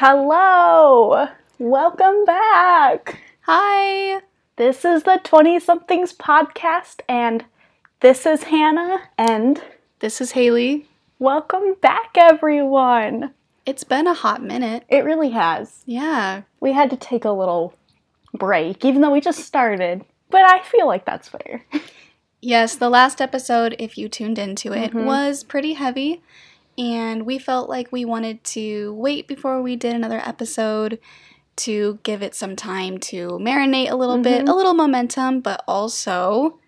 Hello! Welcome back! Hi. This is the 20 somethings podcast, and this is Hannah, and This is Haley. welcome back, everyone! It's been a hot minute. It really has. Yeah. We had to take a little break, even though we just started, but I feel like that's fair. Yes, the last episode, if you tuned into it, Mhm. was pretty heavy. And we felt like we wanted to wait before we did another episode to give it some time to marinate a little bit, Mhm. a little momentum, but also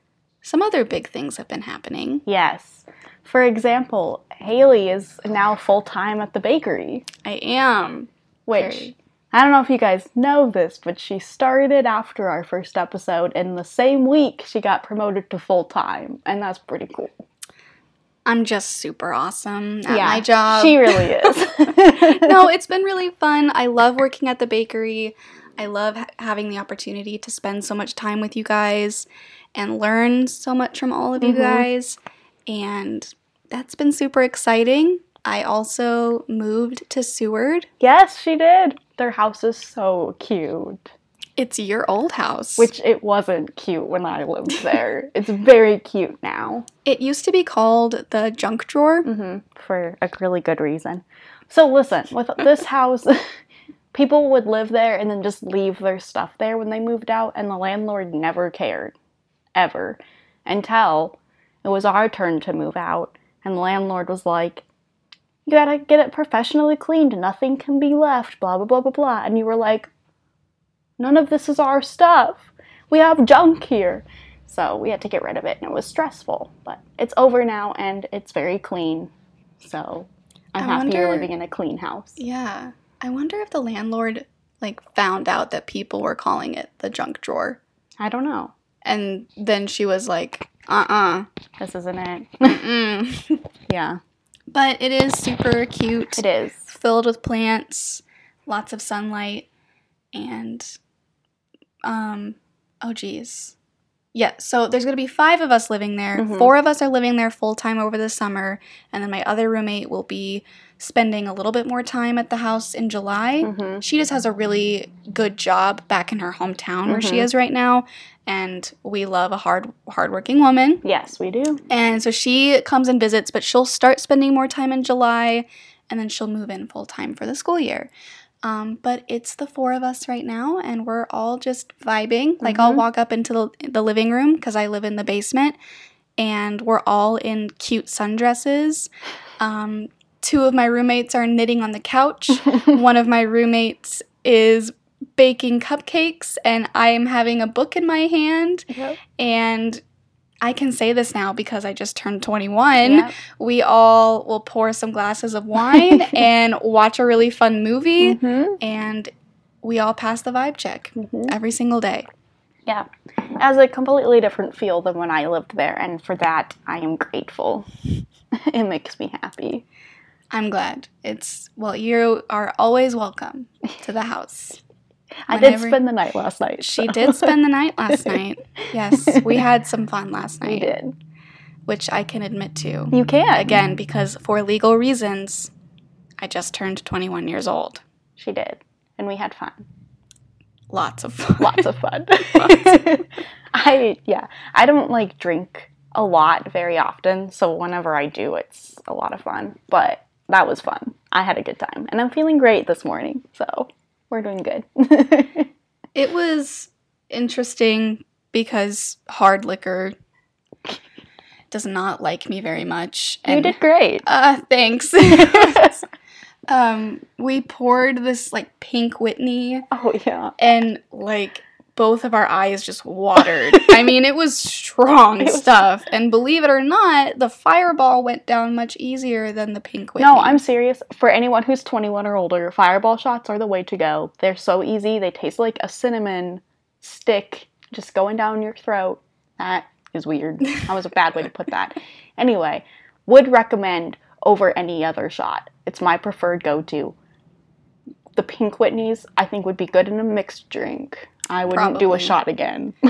some other big things have been happening. Yes. For example, Haley is now full time at the bakery, I am. which Very- I don't know if you guys know this, but she started after our first episode, and the same week she got promoted to full time, and that's pretty cool. I'm just super awesome at my job. She really is. no, it's been really fun. I love working at the bakery. I love ha- having the opportunity to spend so much time with you guys and learn so much from all of you Mhm. guys. And that's been super exciting. I also moved to Seward. yes, she did. Their house is so cute. It's your old house. Which it wasn't cute when I lived there. it's very cute now. it used to be called the junk drawer. hmm For a really good reason. So listen, with this house, people would live there and then just leave their stuff there when they moved out, and the landlord never cared, ever, until it was our turn to move out, and the landlord was like, "You gotta get it professionally cleaned. Nothing can be left." Blah blah blah blah blah, and you were like, "None of this is our stuff. We have junk here." So we had to get rid of it, and it was stressful. But it's over now, and it's very clean. So I'm I happy you're living in a clean house. Yeah. I wonder if the landlord like found out that people were calling it the junk drawer. I don't know. And then she was like, uh-uh. This isn't it. Yeah, But it is super cute, it is. filled with plants, lots of sunlight, and um oh geez. Yeah, so there's gonna be five of us living there. Mhm. Four of us are living there full time over the summer, and then my other roommate will be spending a little bit more time at the house in July. hmm She just has a really good job back in her hometown where she Mhm. is right now, and we love a hard hardworking woman. Yes, we do. And so she comes and visits, but she'll start spending more time in July and then she'll move in full time for the school year. Um, but it's the four of us right now, and we're all just vibing. Like, I'll Mhm. walk up into the, the living room because I live in the basement, and we're all in cute sundresses. Um, two of my roommates are knitting on the couch. One of my roommates is baking cupcakes, and I am having a book in my hand Yep. and I can say this now because I just turned 21. Yep. We all will pour some glasses of wine and watch a really fun movie, Mhm. and we all pass the vibe check Mhm. every single day. Yeah. It has a completely different feel than when I lived there, and for that, I am grateful. it makes me happy. I'm glad. It's, well, you are always welcome to the house. I did spend the night last night. She so. did spend the night last night. Yes, we had some fun last night. We did. which I can admit to. You can. Again, because for legal reasons, I just turned 21 years old. She did. And we had fun. Lots of fun. Lots of fun. I, yeah. I don't like drink a lot very often, so whenever I do, it's a lot of fun. But that was fun. I had a good time. And I'm feeling great this morning, so we're doing good. It was interesting because hard liquor does not like me very much. you did great. Uh, thanks. um, we poured this like pink Whitney, Oh, yeah. and like both of our eyes just watered. I mean, it was strong stuff, and believe it or not, the Fireball went down much easier than the pink Whitney. No, I'm serious. For anyone who's 21 or older, fireball shots are the way to go. They're so easy. They taste like a cinnamon stick just going down your throat. That is weird. That was a bad way to put that. Anyway, would recommend over any other shot. It's my preferred go to. The pink Whitneys, I think, would be good in a mixed drink. I wouldn't do a shot again.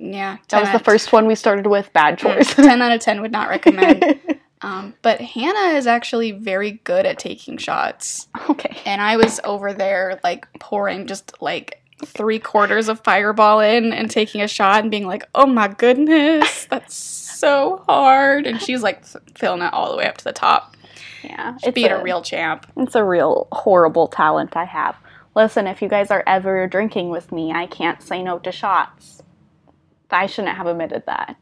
Yeah, That was the first one we started with. Bad choice. 10 out of 10 would not recommend. Um, but Hannah is actually very good at taking shots. Okay. And I was over there, like, pouring just like three quarters of fireball in and taking a shot and being like, oh my goodness, that's so hard. And she's like filling it all the way up to the top. Yeah. She's being a real champ. It's a real horrible talent I have. Listen, if you guys are ever drinking with me, I can't say no to shots. I shouldn't have admitted that.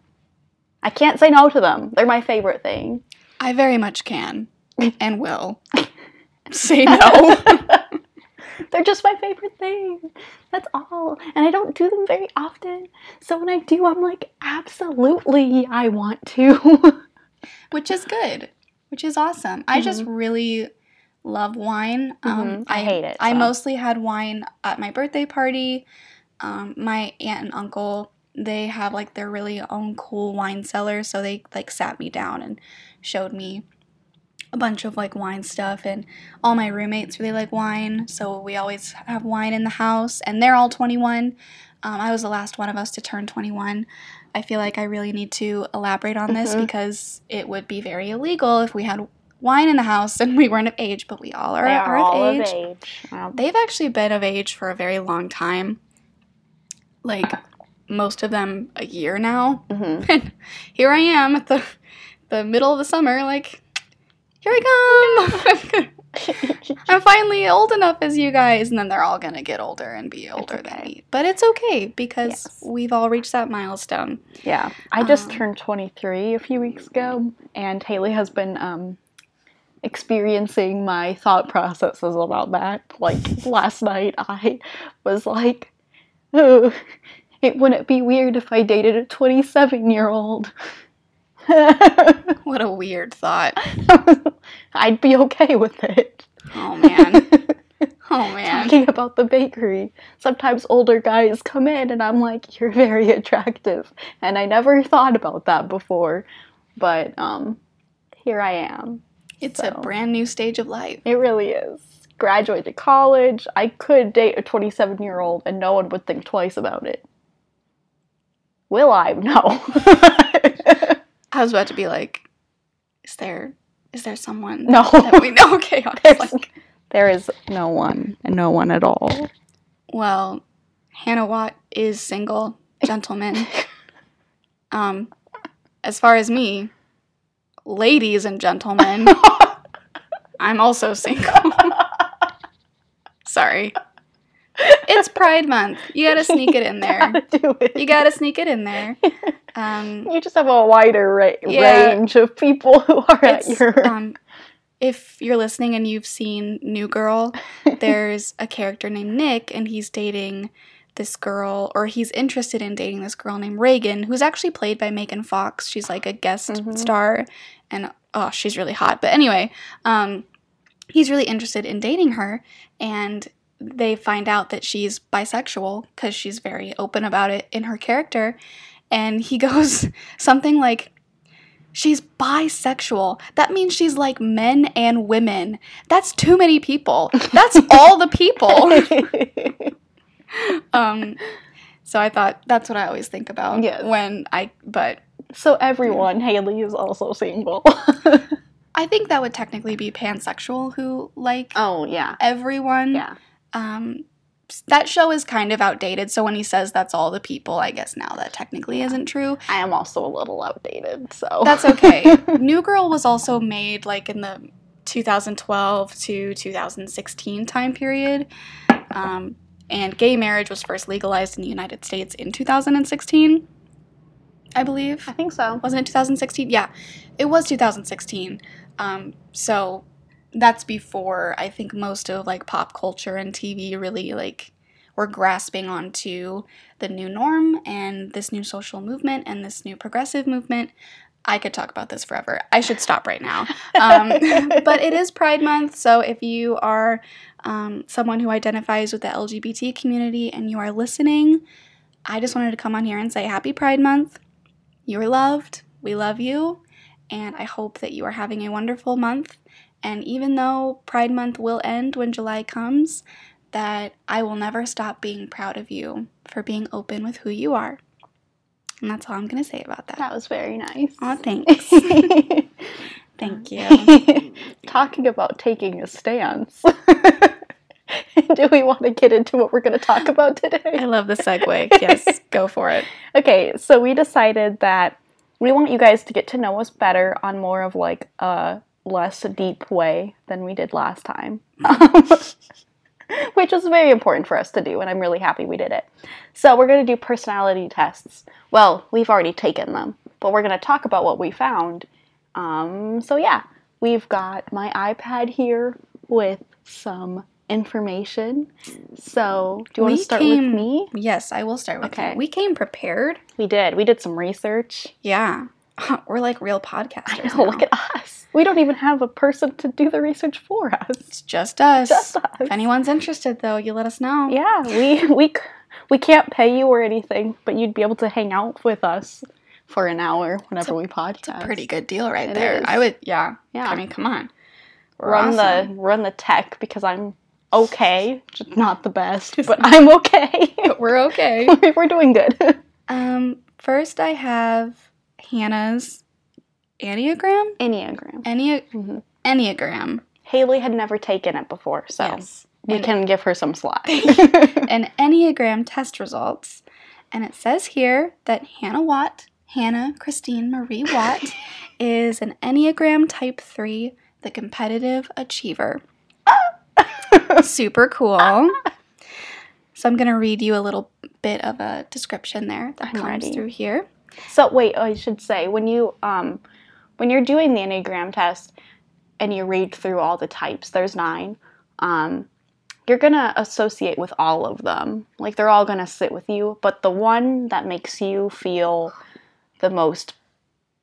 I can't say no to them. They're my favorite thing. I very much can and will say no. They're just my favorite thing. That's all. And I don't do them very often. So when I do, I'm like, absolutely, I want to. which is good, which is awesome. I just mm-hmm. really love wine. Um, Mhm. I hate it, I so. mostly had wine at my birthday party. Um, my aunt and uncle they have like their really own cool wine cellar, so they like sat me down and showed me a bunch of like wine stuff and all my roommates really like wine so we always have wine in the house and they're all 21 um, i was the last one of us to turn 21 i feel like i really need to elaborate on this Mhm. because it would be very illegal if we had wine in the house and we weren't of age but we all are, they are are all of age of age. Um, they've actually been of age for a very long time like most of them a year now mhm. and here I am at the the middle of the summer, like, here I come. I'm finally old enough as you guys, and then they're all gonna get older and be older than me. But it's okay because Yes. we've all reached that milestone. Yeah, I just Um, turned 23 a few weeks ago, and Haley has been um, experiencing my thought processes about that. Like last night, I was like, "Oh, it wouldn't be weird if I dated a 27 year old." What a weird thought. I'd be okay with it. Oh man. Oh man. Talking about the bakery, sometimes older guys come in, and I'm like, "You're very attractive," and I never thought about that before, but um, here I am. It's a brand new stage of life. It really is. Graduated college. I could date a 27 year old and no one would think twice about it. Will I? No. I was about to be like, is there is there someone No. that we know? Okay, like, there is no one. and No one at all. Well, Hannah Watt is single, gentlemen. um, as far as me, ladies and gentlemen, I'm also single. Sorry. It's Pride Month. You gotta sneak it in there. Gotta do it. You gotta sneak it in there. Um, You just have a wider ra- Yeah. range of people who are at your. um, if you're listening and you've seen New Girl, there's a character named Nick, and he's dating this girl, or he's interested in dating this girl named Reagan, who's actually played by Megan Fox. She's like a guest Mhm. star, and oh, she's really hot. But anyway, um, he's really interested in dating her, and they find out that she's bisexual because she's very open about it in her character. And he goes something like, She's bisexual. That means she's like men and women. That's too many people. That's all the people. Um, so I thought that's what I always think about Yes. when I, but so everyone, Haley is also single. I think that would technically be pansexual who like oh yeah, everyone. yeah. Um, that show is kind of outdated. So when he says that's all the people, I guess now that technically isn't true. I am also a little outdated, so That's okay. New Girl was also made like in the 2012 to 2016 time period. Um, and gay marriage was first legalized in the United States in 2016, I believe. I think so. Wasn't it 2016? Yeah, it was 2016. Um, so that's before I think most of like pop culture and TV really like were grasping onto the new norm and this new social movement and this new progressive movement. I could talk about this forever. I should stop right now. Um, but it is Pride Month, so if you are um, someone who identifies with the LGBT community and you are listening, I just wanted to come on here and say Happy Pride Month. You're loved. We love you. And I hope that you are having a wonderful month. And even though Pride Month will end when July comes, that I will never stop being proud of you for being open with who you are. And that's all I'm going to say about that. That was very nice. Aw, thanks. Thank you. Talking about taking a stance. Do we want to get into what we're going to talk about today? I love the segue. Yes, go for it. Okay, so we decided that we want you guys to get to know us better on more of like a less deep way than we did last time. Which was very important for us to do, and I'm really happy we did it. So, we're going to do personality tests. Well, we've already taken them, but we're going to talk about what we found. Um, so, yeah, we've got my iPad here with some information. Mm. So, do you want to start came- with me? Yes, I will start with Okay. you. We came prepared. We did. We did some research. Yeah. We're like real podcasters. I know, look at us. We don't even have a person to do the research for us. It's just us. Just us. If anyone's interested, though, you let us know. Yeah, we we we can't pay you or anything, but you'd be able to hang out with us for an hour whenever we podcast. Pretty good deal right It there. is. I would, yeah. Yeah. I mean, come on. We're run awesome. the run the tech because I'm okay, just not the best, but I'm okay. But we're okay. We're doing good. um, first, I have Hannah's Enneagram. Enneagram. Ennea- Mhm. Enneagram. Haley had never taken it before, so Yes. we And- can give her some slack. an Enneagram test results. And it says here that Hannah Watt, Hannah Christine Marie Watt, is an Enneagram Type 3, the competitive achiever. Super cool. So I'm going to read you a little bit of a description there that I'm comes ready. through here. So wait, I should say when you um when you're doing the Enneagram test and you read through all the types, there's nine. Um, you're gonna associate with all of them. Like they're all gonna sit with you, but the one that makes you feel the most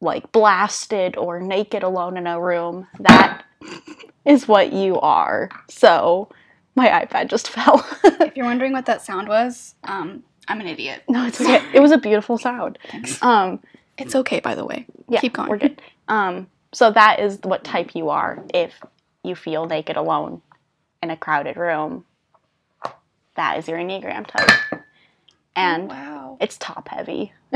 like blasted or naked alone in a room, that is what you are. So my iPad just fell. If you're wondering what that sound was, um, I'm an idiot. no, it's okay. It was a beautiful sound. Thanks. Um, It's okay, by the way. Yeah, Keep going. We're good. Um, so that is what type you are if you feel naked alone in a crowded room. That is your Enneagram type. And wow. it's top heavy.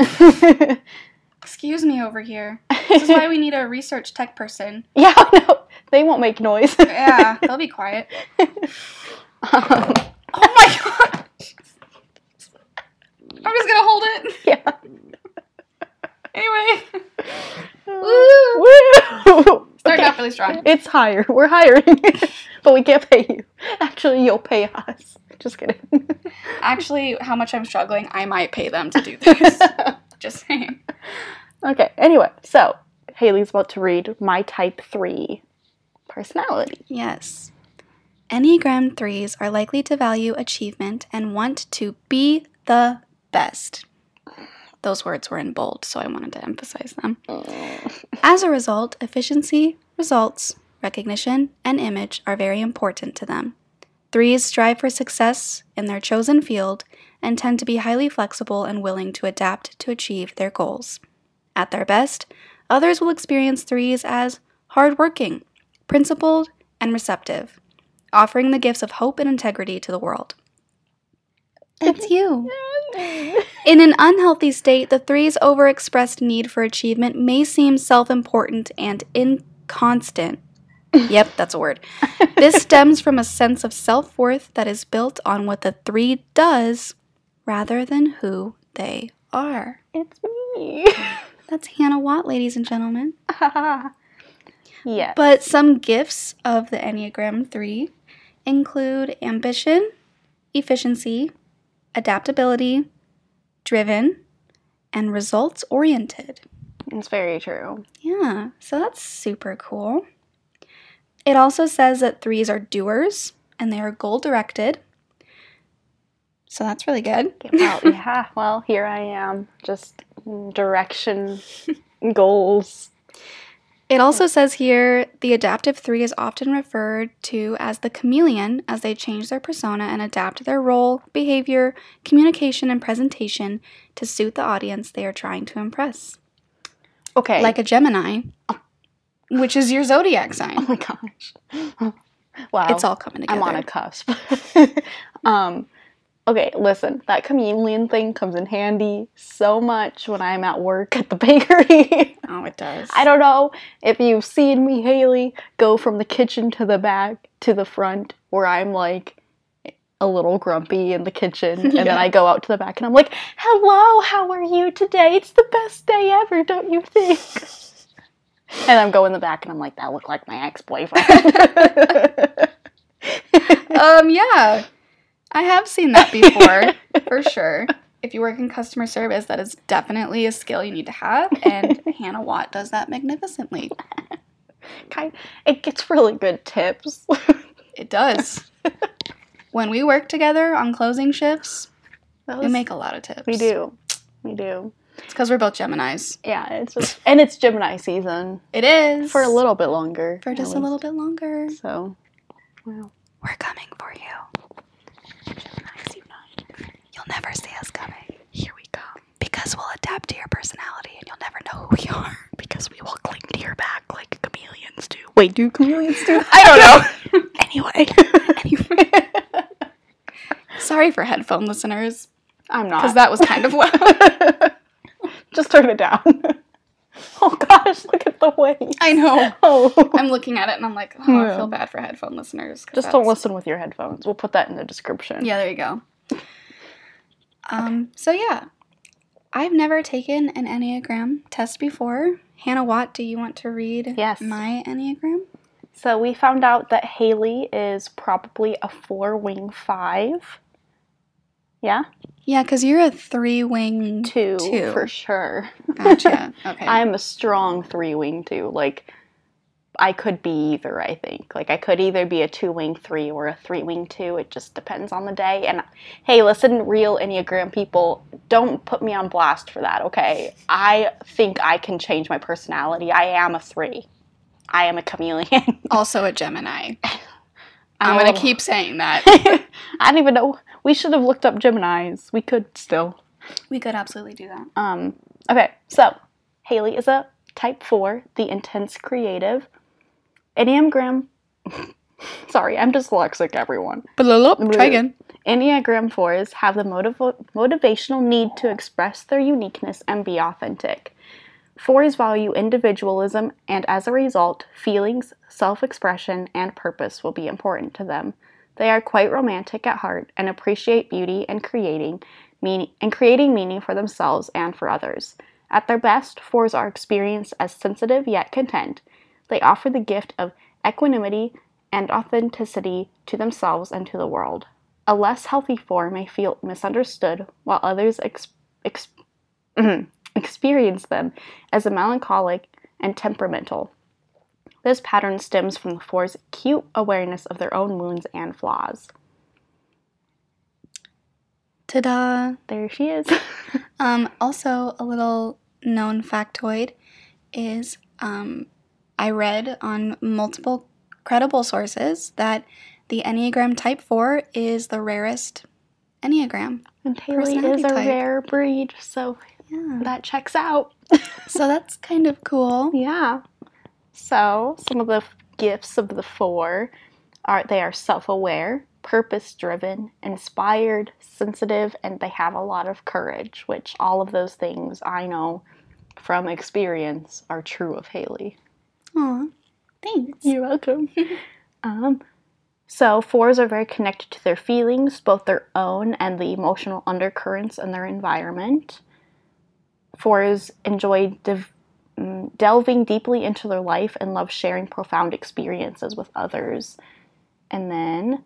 Excuse me over here. This is why we need a research tech person. yeah, no, they won't make noise. Yeah, they'll be quiet. um, Oh my god! I'm just gonna hold it. yeah. Anyway, Woo! Woo! starting Okay. off really strong. It's higher. We're hiring, but we can't pay you. Actually, you'll pay us. Just kidding. Actually, how much I'm struggling, I might pay them to do this. just saying. Anyway, so Haley's about to read my type three personality. Yes. Enneagram 3s are likely to value achievement and want to be the best. Those words were in bold, so I wanted to emphasize them. As a result, efficiency, results, recognition, and image are very important to them. Threes strive for success in their chosen field and tend to be highly flexible and willing to adapt to achieve their goals. At their best, others will experience threes as hardworking, principled, and receptive, offering the gifts of hope and integrity to the world. It's you. In an unhealthy state, the three's overexpressed need for achievement may seem self important and inconstant. yep, that's a word. This stems from a sense of self worth that is built on what the three does rather than who they are. It's me. That's Hannah Watt, ladies and gentlemen. yes. But some gifts of the Enneagram 3 include ambition, efficiency, adaptability, driven, and results oriented. It's very true. Yeah, so that's super cool. It also says that threes are doers and they are goal directed. So that's really good. Well, yeah. Well, here I am, just direction, goals. It also says here the adaptive three is often referred to as the chameleon as they change their persona and adapt their role, behavior, communication, and presentation to suit the audience they are trying to impress. Okay. Like a Gemini, which is your zodiac sign. oh my gosh. Wow. It's all coming together. I'm on a cusp. um, Okay, listen, that chameleon thing comes in handy so much when I'm at work at the bakery. Oh, it does. I don't know if you've seen me, Haley, go from the kitchen to the back to the front where I'm like a little grumpy in the kitchen and then I go out to the back and I'm like, "Hello, how are you today? It's the best day ever, don't you think?" and I'm going in the back and I'm like, "That looked like my ex-boyfriend." um, yeah, I have seen that before for sure. If you work in customer service, that is definitely a skill you need to have, and Hannah Watt does that magnificently. kind it gets really good tips. It does. when we work together on closing shifts, we make a lot of tips. we do. We do. It's because we're both Geminis. Yeah, it's just and it's Gemini season It is for a little bit longer. for just a little bit longer. So, well, We're coming for you. Gemini's unite. You'll never see us coming Here we come. because we'll adapt to your personality, and you'll never know who we are. Because we will cling to your back like chameleons do. Wait, do chameleons do? I don't know. anyway, anyway. Sorry for headphone listeners, I'm not. because that was kind of loud. Just turn it down. oh gosh, look at the waves. I know. Oh. I'm looking at it and I'm like, oh, I feel bad for headphone listeners. Just don't listen with your headphones. We'll put that in the description. Yeah, there you go. Um, so yeah, I've never taken an Enneagram test before. Hannah Watt, do you want to read Yes. my Enneagram? So we found out that Haley is probably a four wing five. Yeah? Yeah, because you're a three wing Two, Two. for sure. Gotcha. Okay. I'm a strong three wing two. Like, I could be either, I think. Like, I could either be a two wing three or a three wing two. It just depends on the day. And hey, listen, real Enneagram people, don't put me on blast for that, okay? I think I can change my personality. I am a three, I am a chameleon. also a Gemini. I'm gonna keep saying that. I don't even know. We should have looked up Geminis. We could still. we could absolutely do that. Um, okay, so Haley is a type four, the intense creative. Enneagram. Sorry, I'm dyslexic, everyone. Try again. Enneagram 4s have the motiv- motivational need to express their uniqueness and be authentic. 4s value individualism, and as a result, feelings, self expression, and purpose will be important to them. They are quite romantic at heart and appreciate beauty and creating, meaning, and creating meaning for themselves and for others. At their best, 4s are experienced as sensitive yet content. They offer the gift of equanimity and authenticity to themselves and to the world. A less healthy four may feel misunderstood, while others ex- ex- experience them as a melancholic and temperamental. This pattern stems from the four's acute awareness of their own wounds and flaws. Ta-da! There she is. Um, also, a little known factoid is um, I read on multiple credible sources that the Enneagram Type 4 is the rarest Enneagram. and Haley is a type. rare breed, so Yeah. that checks out. So that's kind of cool. Yeah. So, some of the gifts of the four are they are self aware, purpose driven, inspired, sensitive, and they have a lot of courage, which all of those things I know from experience are true of Haley. Aw, thanks. You're welcome. um, so, fours are very connected to their feelings, both their own and the emotional undercurrents in their environment. Fours enjoy div- mm, delving deeply into their life and love sharing profound experiences with others. And then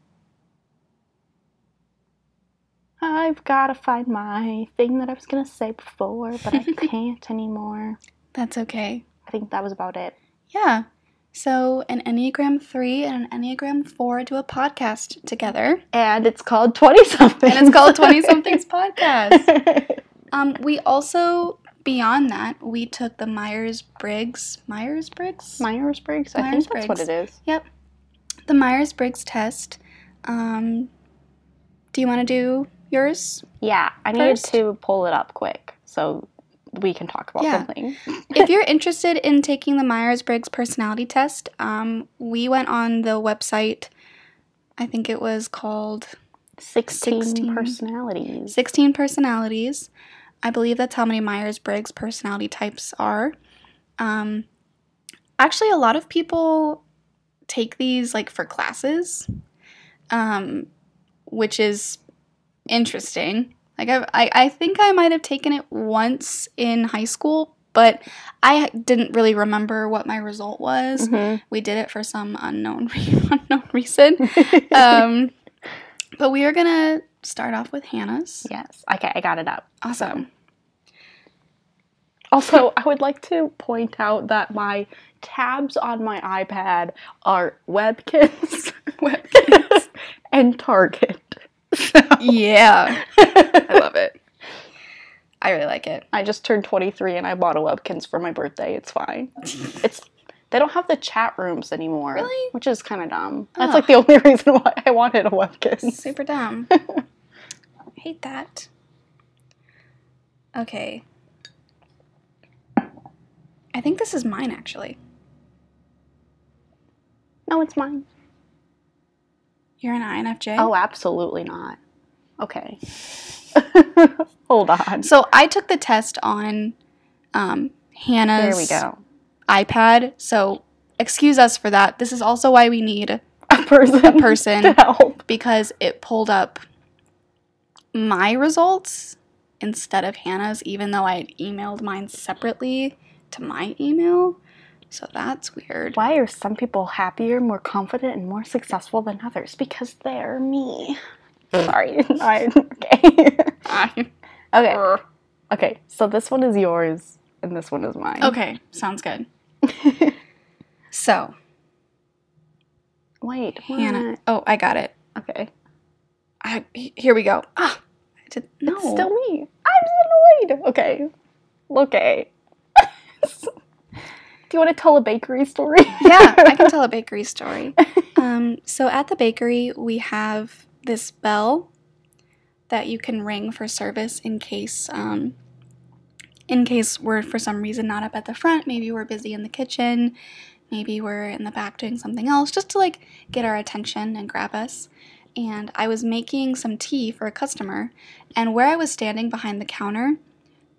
I've got to find my thing that I was going to say before, but I can't anymore. That's okay. I think that was about it. Yeah. So an Enneagram 3 and an Enneagram 4 do a podcast together. And it's called 20 something. And it's called 20 Somethings Podcast. Um, we also, beyond that, we took the Myers Briggs, Myers Briggs? Myers Briggs? I think that's what it is. Yep. The Myers Briggs test. Um, do you want to do yours? Yeah, I needed First? to pull it up quick so we can talk about Yeah. something. if you're interested in taking the Myers Briggs personality test, um, we went on the website. I think it was called 16, 16. personalities. 16 personalities. I believe that's how many Myers Briggs personality types are. Um, actually, a lot of people take these like for classes, um, which is interesting. Like I, I, I think I might have taken it once in high school, but I didn't really remember what my result was. Mhm. We did it for some unknown unknown reason. Um, but we are gonna start off with Hannah's. yes. Okay, I got it up. Awesome. Also, I would like to point out that my tabs on my iPad are Webkinz, Webkinz. and Target. Yeah, I love it. I really like it. I just turned 23 and I bought a Webkinz for my birthday. It's fine. It's they don't have the chat rooms anymore, Really? which is kind of dumb. That's Ugh. like the only reason why I wanted a Webkinz. Super dumb. Hate that. Okay. I think this is mine actually. No, it's mine. You're an INFJ. Oh, absolutely not. Okay. Hold on. So I took the test on um, Hannah's There we go. iPad. So excuse us for that. This is also why we need A person. A person. to help. because it pulled up my results instead of Hannah's, even though I had emailed mine separately to my email. So that's weird. Why are some people happier, more confident, and more successful than others? Because they're me. Sorry. I, okay. okay. Okay. So this one is yours, and this one is mine. okay, sounds good. So, Wait. Hannah. what? Oh, I got it. Okay. I, here we go. Ah, I did, no. It's still me. I'm annoyed. Okay. Okay. Do you want to tell a bakery story? yeah, I can tell a bakery story. Um, so at the bakery, we have this bell that you can ring for service in case, um, in case we're for some reason not up at the front. Maybe we're busy in the kitchen. Maybe we're in the back doing something else, just to like get our attention and grab us. And I was making some tea for a customer, and where I was standing behind the counter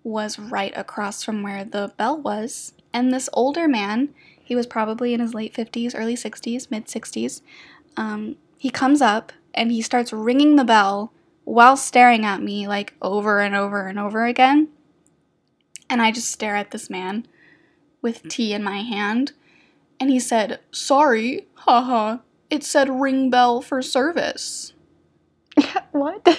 was right across from where the bell was. And this older man, he was probably in his late 50s, early 60s, mid 60s. Um, he comes up and he starts ringing the bell while staring at me like over and over and over again. And I just stare at this man with tea in my hand. And he said, Sorry, haha, it said ring bell for service. what?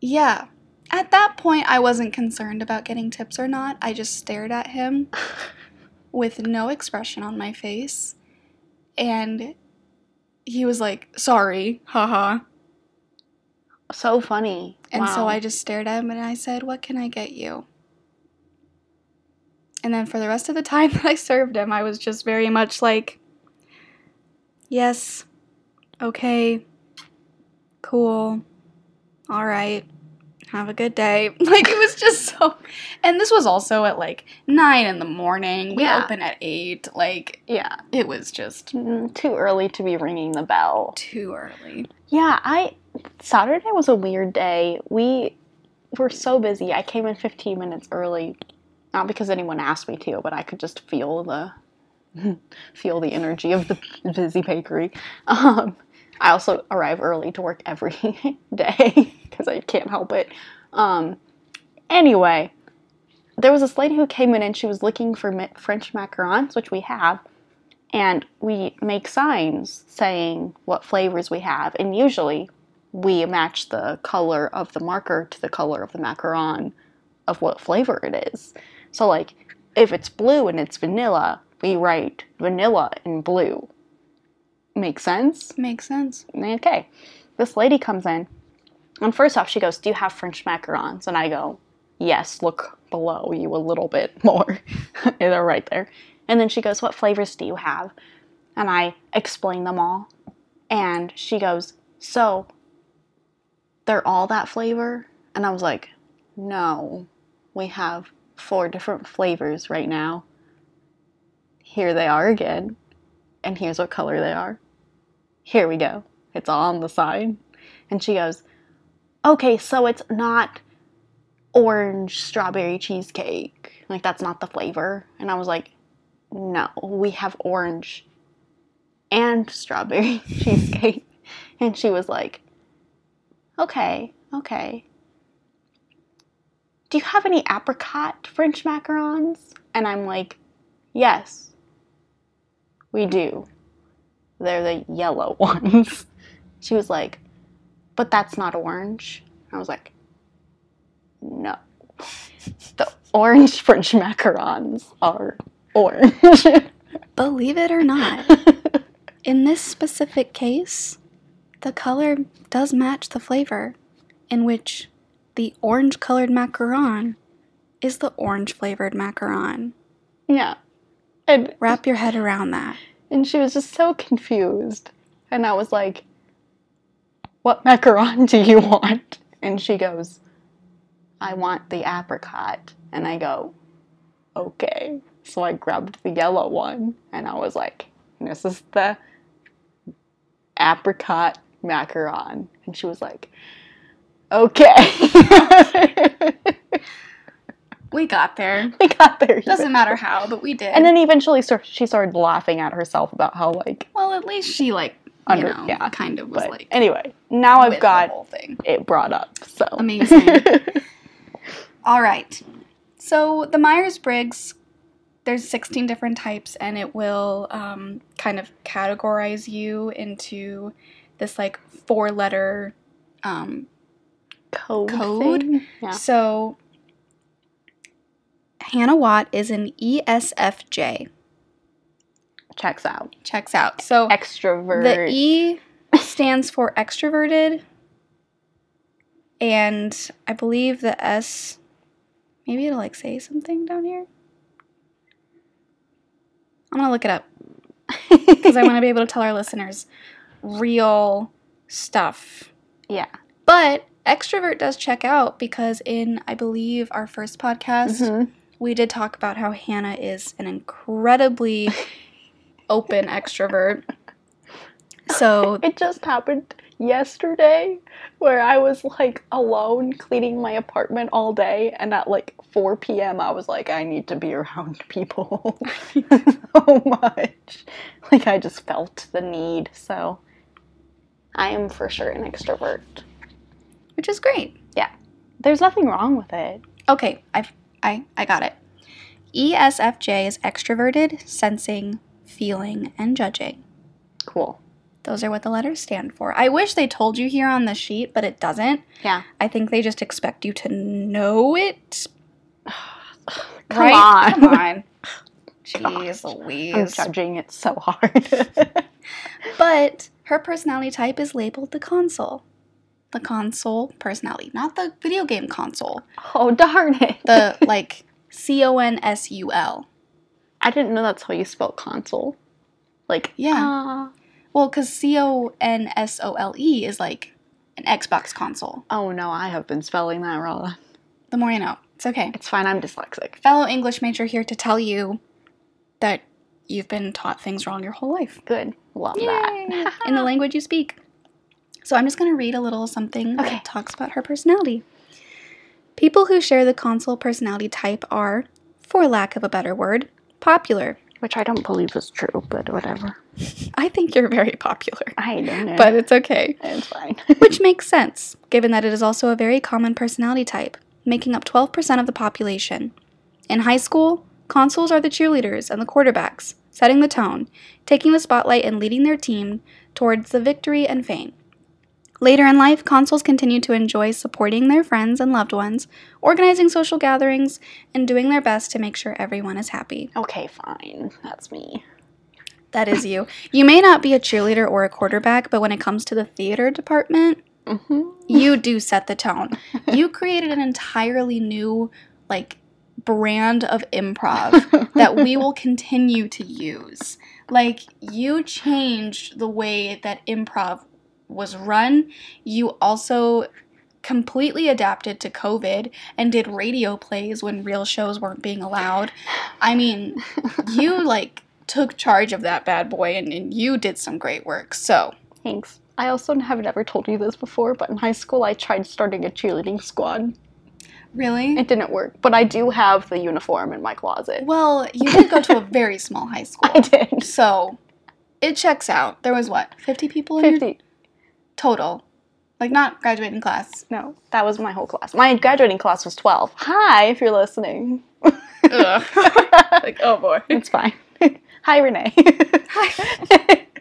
Yeah. At that point, I wasn't concerned about getting tips or not. I just stared at him with no expression on my face. And he was like, sorry, haha. So funny. And so I just stared at him and I said, what can I get you? And then for the rest of the time that I served him, I was just very much like, yes, okay, cool, all right, have a good day. Like it was just so. And this was also at like nine in the morning. We Yeah. open at eight. Like Yeah. it was just Mm, Too early to be ringing the bell. too early. Yeah, I Saturday was a weird day. We were so busy. I came in 15 minutes early. Not because anyone asked me to, but I could just feel the feel the energy of the busy bakery. Um, I also arrive early to work every day because I can't help it. Um, anyway, there was this lady who came in and she was looking for French macarons, which we have, and we make signs saying what flavors we have, and usually we match the color of the marker to the color of the macaron of what flavor it is. So, like, if it's blue and it's vanilla, we write vanilla in blue. Make sense? Makes sense. Okay. This lady comes in, and first off, she goes, Do you have French macarons? And I go, Yes, look below you a little bit more. They're right there. And then she goes, What flavors do you have? And I explain them all. And she goes, So, they're all that flavor? And I was like, No, we have four different flavors right now. Here they are again. And here's what color they are. Here we go. It's all on the side. And she goes, Okay, so it's not orange strawberry cheesecake. Like, that's not the flavor. And I was like, No, we have orange and strawberry cheesecake. And she was like, Okay, okay. Do you have any apricot French macarons? And I'm like, Yes, we do. They're the yellow ones. She was like, But that's not orange. I was like, No. The orange French macarons are orange. Believe it or not, in this specific case, the color does match the flavor, in which the orange colored macaron is the orange flavored macaron. yeah. And Wrap your head around that. And she was just so confused. And I was like, What macaron do you want? And she goes, I want the apricot. And I go, Okay. So I grabbed the yellow one and I was like, This is the apricot macaron. And she was like, Okay. We got there. we got there. Doesn't matter how, but we did. And then eventually she started laughing at herself about how, like, well, at least she like you know yeah, kind of was but like anyway, now I've got the whole thing. it brought up. So Amazing. All right. So the Myers Briggs, there's 16 different types, and it will um, kind of categorize you into this like four letter. Um, code. Code? Yeah. So Hannah Watt is an ESFJ. Checks out. Checks out. So Extrovert. the E stands for extroverted, and I believe the S. Maybe it'll like say something down here. I'm gonna look it up because I want to be able to tell our listeners real stuff. yeah. But extrovert does check out because in I believe our first podcast Mhm. we did talk about how Hannah is an incredibly open extrovert. So It just happened yesterday where I was like alone cleaning my apartment all day and at like 4 p.m. I was like I need to be around people so much. Like I just felt the need. So I am for sure an extrovert. which is great. Yeah, there's nothing wrong with it. Okay, I've I I got it. ESFJ is extroverted, sensing, feeling, and judging. Cool. Those are what the letters stand for. I wish they told you here on the sheet, but it doesn't. Yeah. I think they just expect you to know it. Come right? on. Come on. Jeez I'm Louise. judging it so hard. But her personality type is labeled the Consul. The Consul personality, not the video game console. oh darn it. The like C O N S U L. I didn't know that's how you spell console. Like Yeah. Well, because C O N S O L E is like an Xbox console. uh, oh no, I have been spelling that wrong. The more you know. It's okay. It's fine. I'm dyslexic. Fellow English major here to tell you that you've been taught things wrong your whole life. Good. Love Yay! that. in the language you speak. So I'm just going to read a little something Okay. that talks about her personality. People who share the Consul personality type are, for lack of a better word, popular. Which I don't believe is true, but whatever. I think you're very popular, I don't know. but it's okay. it's fine. Which makes sense, given that it is also a very common personality type, making up 12% of the population. In high school, Consuls are the cheerleaders and the quarterbacks, setting the tone, taking the spotlight and leading their team towards the victory and fame. Later in life, Consuls continue to enjoy supporting their friends and loved ones, organizing social gatherings, and doing their best to make sure everyone is happy. okay, fine. That's me. That is you. You may not be a cheerleader or a quarterback, but when it comes to the theater department, hmm you do set the tone. You created an entirely new like brand of improv that we will continue to use. Like you changed the way that improv was run. You also completely adapted to COVID and did radio plays when real shows weren't being allowed. I mean, you like took charge of that bad boy and, and you did some great work. So, Thanks. I also have never told you this before, but in high school I tried starting a cheerleading squad. Really? It didn't work, but I do have the uniform in my closet. Well, you did go to a very small high school. I did. So it checks out. There was what, 50 people in your 50. Total? Like not graduating class. No, that was my whole class. My graduating class was 12. Hi, if you're listening. Like, oh boy. It's fine. Hi, Renee. Hi.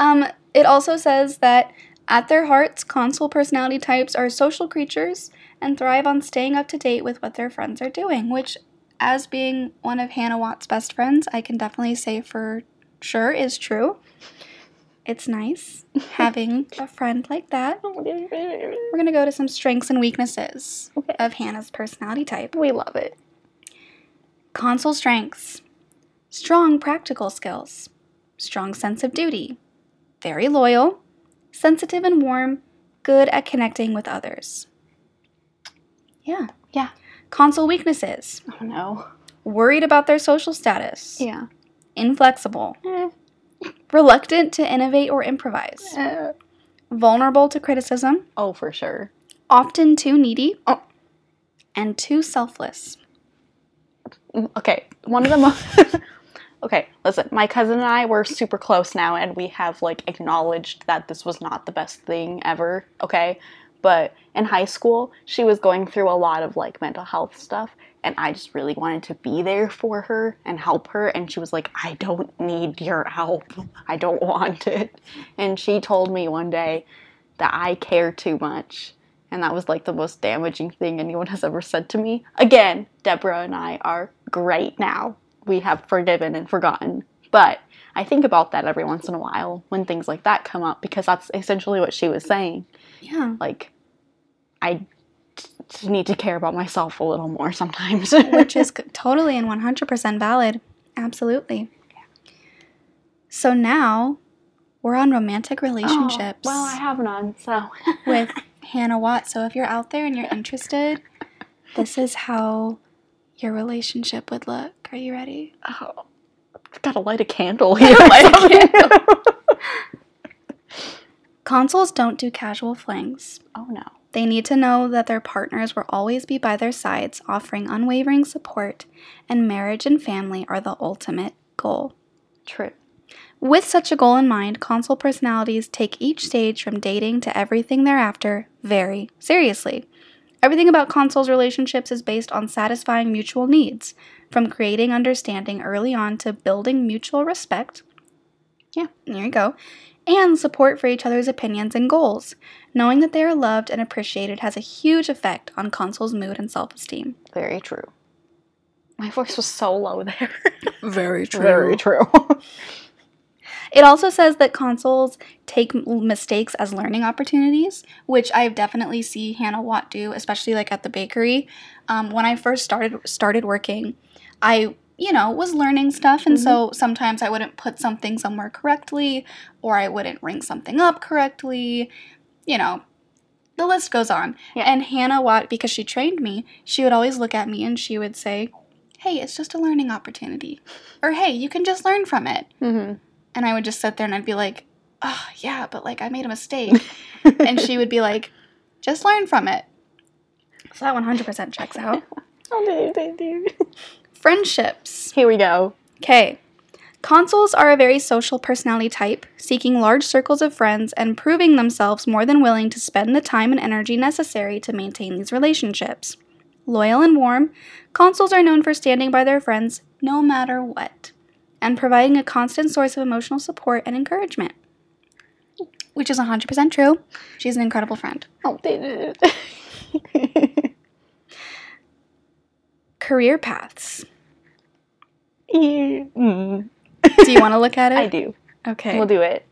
Um, it also says that at their hearts, Consul personality types are social creatures and thrive on staying up to date with what their friends are doing, which, as being one of Hannah Watt's best friends, I can definitely say for sure is true. It's nice having a friend like that. We're going to go to some strengths and weaknesses Okay. of Hannah's personality type. we love it. Consul strengths strong practical skills, strong sense of duty, very loyal, sensitive and warm, good at connecting with others. Yeah. Yeah. Consul weaknesses Oh no. worried about their social status, Yeah. inflexible, Eh, reluctant to innovate or improvise, eh. vulnerable to criticism, Oh, for sure. often too needy, Oh. and too selfless. Mm, Okay, one of the most. okay, listen, my cousin and I were super close now, and we have like acknowledged that this was not the best thing ever. Okay, but in high school, she was going through a lot of like mental health stuff, and I just really wanted to be there for her and help her. And she was like, I don't need your help, I don't want it. And she told me one day that I care too much. And that was like the most damaging thing anyone has ever said to me. Again, Deborah and I are great now. We have forgiven and forgotten. But I think about that every once in a while when things like that come up because that's essentially what she was saying. Yeah. Like, I need to care about myself a little more sometimes. which is totally and 100% valid. Absolutely. So now we're on romantic relationships Oh, well, I have none, so. with Hannah Watt. So if you're out there and you're interested, this is how your relationship would look. Are you ready? Oh, I've got to light a candle here. Light a candle. Consuls don't do casual flings. oh no. They need to know that their partners will always be by their sides, offering unwavering support, and marriage and family are the ultimate goal. True. With such a goal in mind, Consul personalities take each stage from dating to everything thereafter very seriously. Everything about Consuls relationships is based on satisfying mutual needs, from creating understanding early on to building mutual respect. Yeah. There you go. And support for each other's opinions and goals. Knowing that they are loved and appreciated has a huge effect on Consul's mood and self esteem. Very true. My voice was so low there. Very true. Very true. It also says that Consuls take mistakes as learning opportunities, which I definitely see Hannah Watt do, especially like at the bakery. Um, when I first started started working, I you know was learning stuff, and so sometimes I wouldn't put something somewhere correctly, or I wouldn't ring something up correctly. You know, the list goes on. Yeah. And Hannah Watt, because she trained me, she would always look at me and she would say, "Hey, it's just a learning opportunity," or "Hey, you can just learn from it." hmm And I would just sit there and I'd be like, oh, yeah, but like I made a mistake. and she would be like, just learn from it. So that 100% checks out. Oh, do, do. Friendships. Here we go. Okay. Consuls are a very social personality type, seeking large circles of friends and proving themselves more than willing to spend the time and energy necessary to maintain these relationships. Loyal and warm, Consuls are known for standing by their friends no matter what and providing a constant source of emotional support and encouragement. Which is 100% true. She's an incredible friend. Oh. Career paths. Mm, Do you want to look at it? I do. Okay. We'll do it.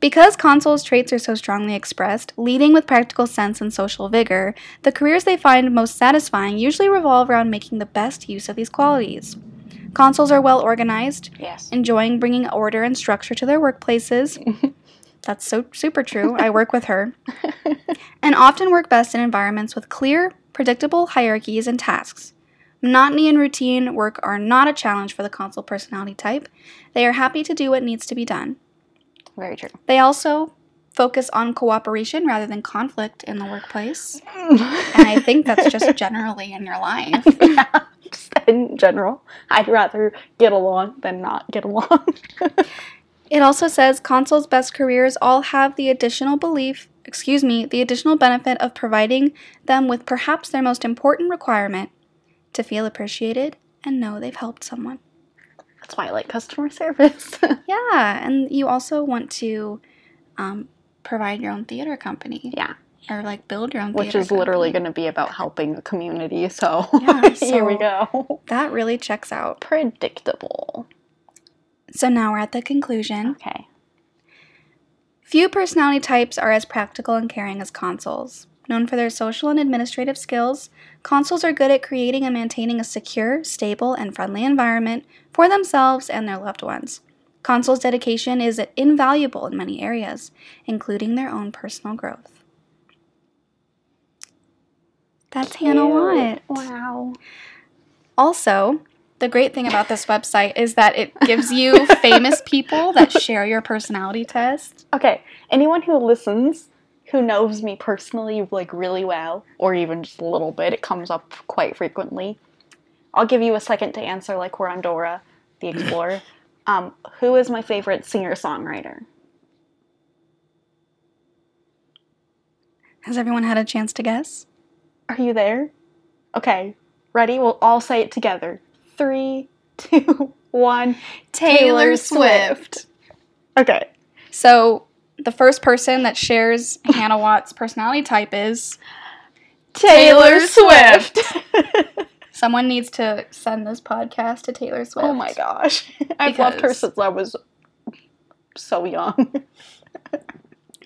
Because Consuls' traits are so strongly expressed, leading with practical sense and social vigor, the careers they find most satisfying usually revolve around making the best use of these qualities. Consuls are well organized, Yes. enjoying bringing order and structure to their workplaces. That's so super true. I work with her. And often work best in environments with clear, predictable hierarchies and tasks. Monotony and routine work are not a challenge for the Consul personality type. They are happy to do what needs to be done. Very true. They also focus on cooperation rather than conflict in the workplace. And I think that's just generally in your life. yeah, just in general, I'd rather get along than not get along. It also says Consuls' best careers all have the additional belief, excuse me, the additional benefit of providing them with perhaps their most important requirement to feel appreciated and know they've helped someone. That's why I like customer service. Yeah, and you also want to um, provide your own theater company. yeah, Or like build your own theater. which is literally going to be about helping the community. So Yeah, here we go. That really checks out. Predictable. So now we're at the conclusion. Okay. Few personality types are as practical and caring as Consuls. Known for their social and administrative skills, Consuls are good at creating and maintaining a secure, stable, and friendly environment for themselves and their loved ones. Consuls' dedication is invaluable in many areas, including their own personal growth. That's Hannah Watt. Wow. Also, the great thing about this website is that it gives you famous people that share your personality test. Okay, anyone who listens who knows me personally like really well or even just a little bit, it comes up quite frequently. I'll give you a second to answer like we're on Dora the Explorer. um, who is my favorite singer-songwriter? Has everyone had a chance to guess? Are you there? Okay, ready? We'll all say it together. Three, two, one. Taylor Swift. Okay. So, the first person that shares Hannah Watt's personality type is Taylor Swift. someone needs to send this podcast to Taylor Swift. oh my gosh. I've loved her since I was so young.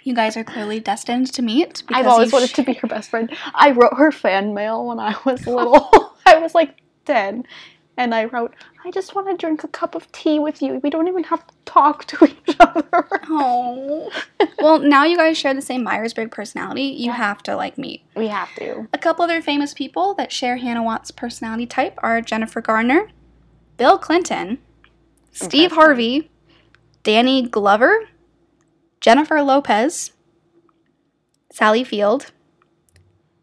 You guys are clearly destined to meet. I've always wanted sh- to be her best friend. I wrote her fan mail when I was little. I was like 10. And I wrote, I just want to drink a cup of tea with you. We don't even have to talk to each other. Oh. well, now you guys share the same Myers Briggs personality. You have to like meet. We have to. A couple other famous people that share Hannah Watt's personality type are Jennifer Garner, Bill Clinton, Steve Interesting. Harvey, Danny Glover, Jennifer Lopez, Sally Field,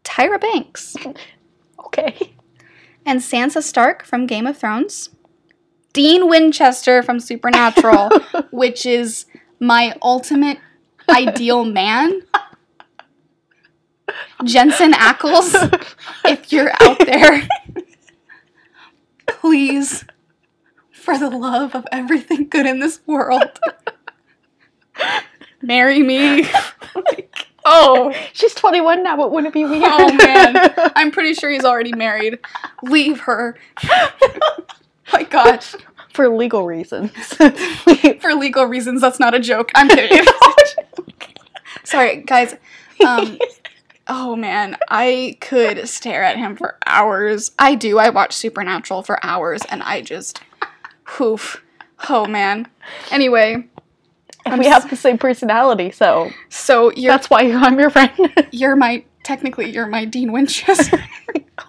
Tyra Banks, Okay. And Sansa Stark from Game of Thrones, Dean Winchester from Supernatural, which is my ultimate ideal man. Jensen Ackles, if you're out there, please, for the love of everything good in this world, marry me. Oh oh, She's 21 now, but wouldn't it be weird? oh man, I'm pretty sure he's already married. Leave her. My gosh. For legal reasons. For legal reasons, that's not a joke. I'm kidding. Sorry, guys. Um, oh man, I could stare at him for hours. I do. I watch Supernatural for hours, and I just, poof. Oh man. Anyway, and we have the same personality, so so you're that's why I'm your friend. you're my technically you're my Dean Winchester.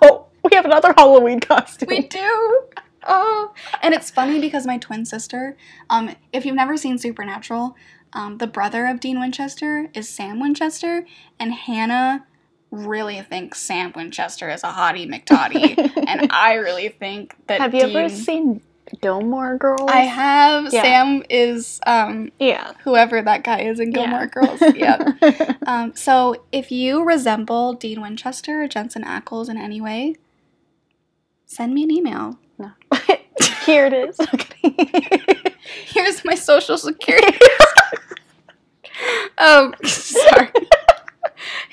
oh, we have another Halloween costume. We do. Oh, and it's funny because my twin sister, um, if you've never seen Supernatural, um, the brother of Dean Winchester is Sam Winchester, and Hannah really thinks Sam Winchester is a hottie McTottie, and I really think that. have you ever seen Gilmore Girls? I have. Yeah. Sam is um, Yeah. whoever that guy is in Gilmore Girls. Yeah. Um, so if you resemble Dean Winchester or Jensen Ackles in any way, send me an email. no. Here it is. Okay. Here's my social security. um, sorry.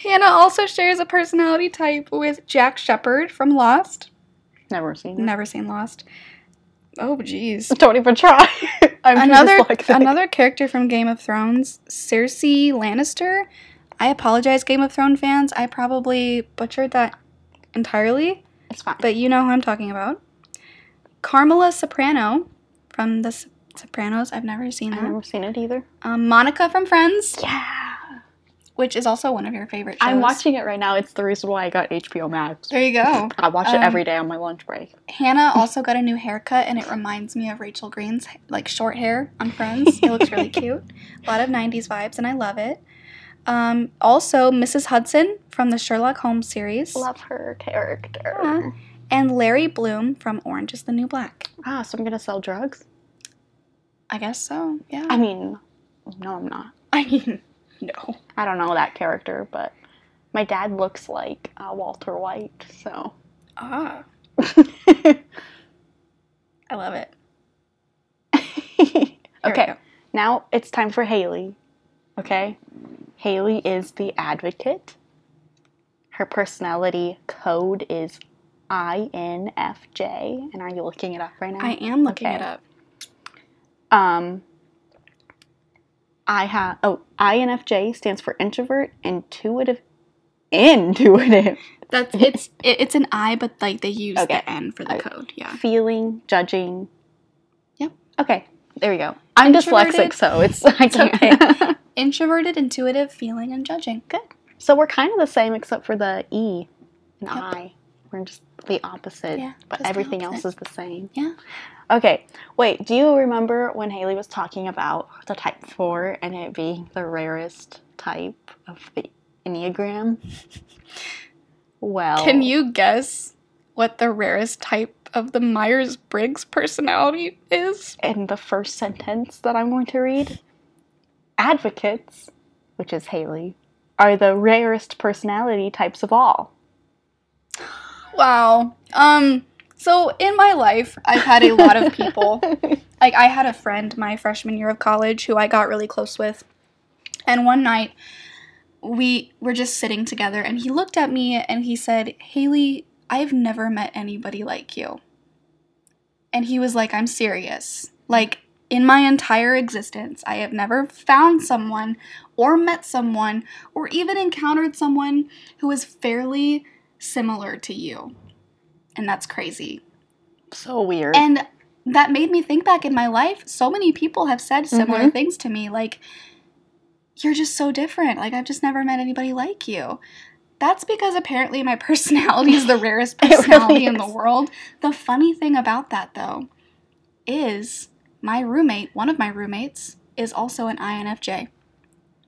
Hannah also shares a personality type with Jack Shephard from Lost. Never seen it. Never seen Lost. Oh, jeez. Don't even try. I'm Another dyslexic. another character from Game of Thrones, Cersei Lannister. I apologize, Game of Thrones fans. I probably butchered that entirely, It's fine. but you know who I'm talking about. Carmela Soprano from The S- Sopranos. I've never seen that. I've never seen it either. Um, Monica from Friends. Yeah. Which is also one of your favorite shows. I'm watching it right now. It's the reason why I got HBO Max. There you go. I watch it Um, every day on my lunch break. Hannah also got a new haircut, and it reminds me of Rachel Green's like short hair on Friends. It looks really cute. A lot of '90s vibes, and I love it. Um, also, Mrs. Hudson from the Sherlock Holmes series, Love her character. Yeah. and Larry Bloom from Orange Is the New Black. Ah, so I'm gonna sell drugs? I guess so. Yeah. I mean, no, I'm not. I mean, no. I don't know that character, but my dad looks like uh, Walter White, so. Ah, I love it. Okay, now it's time for Haley. Okay? Haley is the advocate. Her personality code is INFJ. And are you looking it up right now? I am looking Okay. it up. Um, I have oh INFJ stands for introvert, intuitive, intuitive, That's it's it, it's an I, but like they use Okay. the N for the Okay. code. Yeah. feeling, judging. Yep. Okay, there we go. I'm dyslexic, so it's I can't. okay. Introverted, intuitive, feeling, and judging. Good. So we're kind of the same except for the E and Yep. I. We're just the opposite, Yeah, but everything else is the same. Yeah. Okay, wait, do you remember when Haley was talking about the type 4 and it being the rarest type of the Enneagram? Well, Can you guess what the rarest type of the Myers Briggs personality is? in the first sentence that I'm going to read, advocates, which is Haley, are the rarest personality types of all. Wow. Um. So in my life, I've had a lot of people. like I had a friend my freshman year of college who I got really close with, and one night we were just sitting together, and he looked at me and he said, "Haley, I've never met anybody like you." And he was like, "I'm serious. Like." In my entire existence, I have never found someone or met someone or even encountered someone who is fairly similar to you. And that's crazy. so weird. And that made me think back in my life. So many people have said similar Mhm. things to me, like, you're just so different. Like, I've just never met anybody like you. That's because apparently my personality is the rarest It really personality in the world. The funny thing about that, though, is my roommate, one of my roommates, is also an INFJ.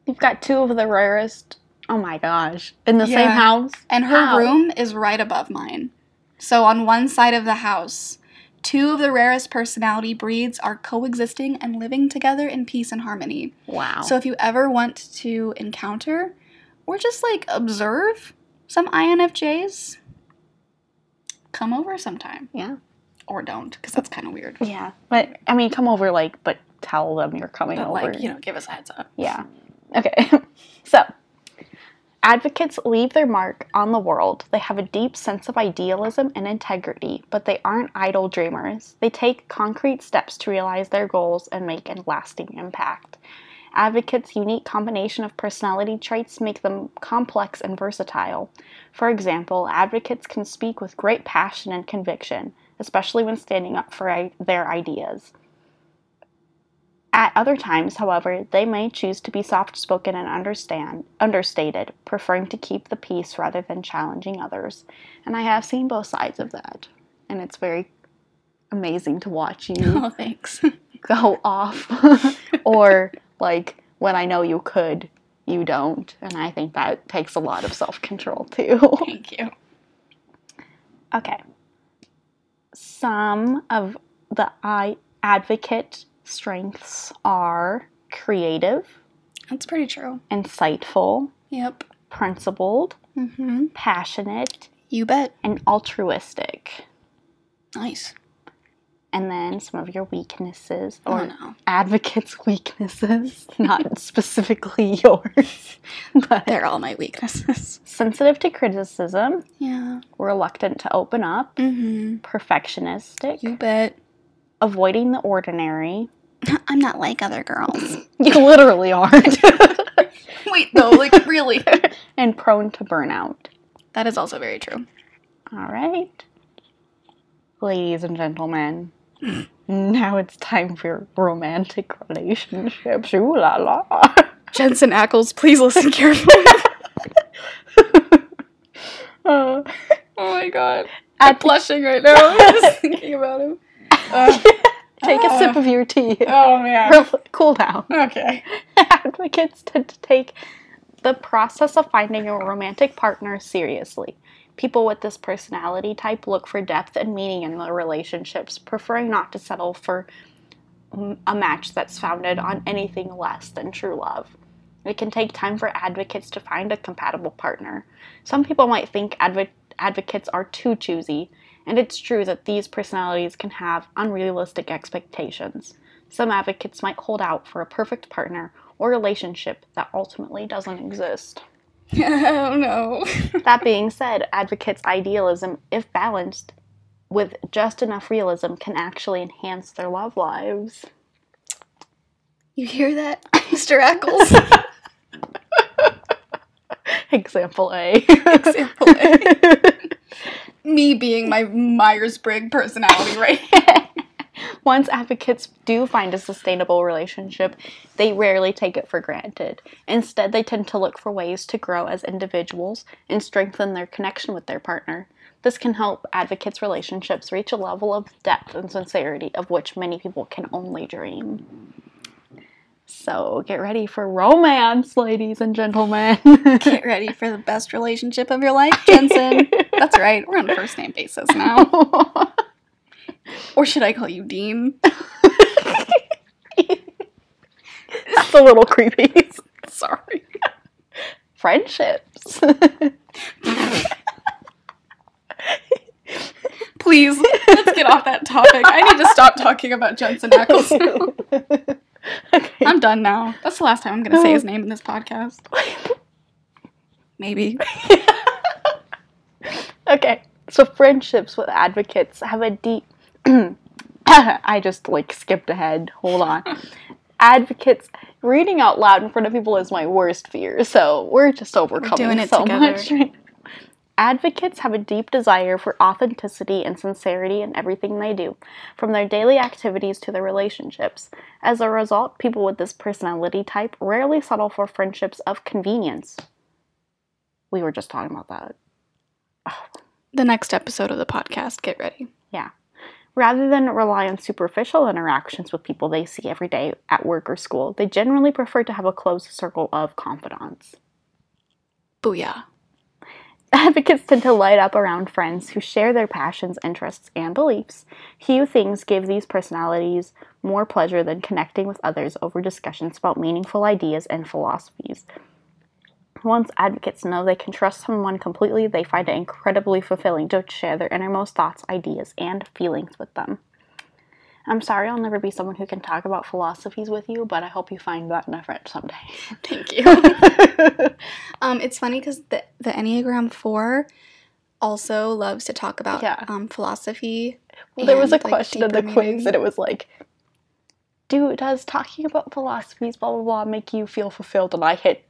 You've got two of the rarest. Oh my gosh. In the same house? And her How? room is right above mine. So on one side of the house, two of the rarest personality breeds are coexisting and living together in peace and harmony. Wow. So if you ever want to encounter or just like observe some INFJs, come over sometime. yeah. Or don't, because that's kind of weird. Yeah. But, I mean, come over, like, but tell them you're coming But over. like, you know, give us a heads up. Yeah. Okay. so, advocates leave their mark on the world. They have a deep sense of idealism and integrity, but they aren't idle dreamers. They take concrete steps to realize their goals and make a lasting impact. Advocates' unique combination of personality traits make them complex and versatile. For example, advocates can speak with great passion and conviction, especially when standing up for their ideas. At other times, however, they may choose to be soft spoken and understand understated, preferring to keep the peace rather than challenging others. And I have seen both sides of that. And it's very amazing to watch you Oh, thanks. go off. or like when I know you could, you don't. And I think that takes a lot of self control too. Thank you. Okay. Some of the I advocate strengths are creative, That's pretty true. insightful, Yep. principled, Mm-hmm. passionate, You bet. and altruistic. Nice. And then some of your weaknesses, Oh or no. advocates' weaknesses, not specifically yours, but They're all my weaknesses. sensitive to criticism, Yeah. reluctant to open up, Mm-hmm. perfectionistic, You bet. avoiding the ordinary. I'm not like other girls. You literally aren't. Wait, though, like really. and prone to burnout. that is also very true. All right. Ladies and gentlemen, now it's time for romantic relationships. Ooh la la. Jensen Ackles, please listen carefully. Uh, oh my god. I'm blushing right now I'm just thinking about him. Uh, take a sip oh. of your tea. oh man. Cool down. Okay. Advocates tend to take the process of finding a romantic partner seriously. People with this personality type look for depth and meaning in their relationships, preferring not to settle for a match that's founded on anything less than true love. It can take time for advocates to find a compatible partner. Some people might think advo- advocates are too choosy, and it's true that these personalities can have unrealistic expectations. Some advocates might hold out for a perfect partner or relationship that ultimately doesn't exist. oh no. That being said, advocates' idealism, if balanced with just enough realism, can actually enhance their love lives. You hear that, Mr. Ackles? Example A. Example A. Me being my Myers Briggs personality, right? Once advocates do find a sustainable relationship, they rarely take it for granted. Instead, they tend to look for ways to grow as individuals and strengthen their connection with their partner. This can help advocates' relationships reach a level of depth and sincerity of which many people can only dream. So, get ready for romance, ladies and gentlemen. Get ready for the best relationship of your life, Jensen. That's right, we're on a first name basis now. Or should I call you Dean? It's a little creepy. Sorry. Friendships. Please, let's get off that topic. I need to stop talking about Jensen Ackles. okay. I'm done now. That's the last time I'm going to say his name in this podcast. Maybe. Okay. So friendships with advocates have a deep I just like skipped ahead. Hold on. advocates reading out loud in front of people is my worst fear. So we're just overcoming it so together. much. Advocates have a deep desire for authenticity and sincerity in everything they do, from their daily activities to their relationships. As a result, people with this personality type rarely settle for friendships of convenience. We were just talking about that. Oh, The next episode of the podcast, get ready. Yeah. Rather than rely on superficial interactions with people they see every day at work or school, they generally prefer to have a close circle of confidants. Booyah. Advocates tend to light up around friends who share their passions, interests, and beliefs. Few things give these personalities more pleasure than connecting with others over discussions about meaningful ideas and philosophies. Once advocates know they can trust someone completely, they find it incredibly fulfilling to share their innermost thoughts, ideas, and feelings with them. I'm sorry I'll never be someone who can talk about philosophies with you, but I hope you find that in a friend someday. Thank you. um, it's funny because the, the Enneagram 4 also loves to talk about Yeah. um, philosophy. Well, there was a like, question in the quiz, meaning. and it was like, "Do does talking about philosophies blah blah blah make you feel fulfilled?" And I hit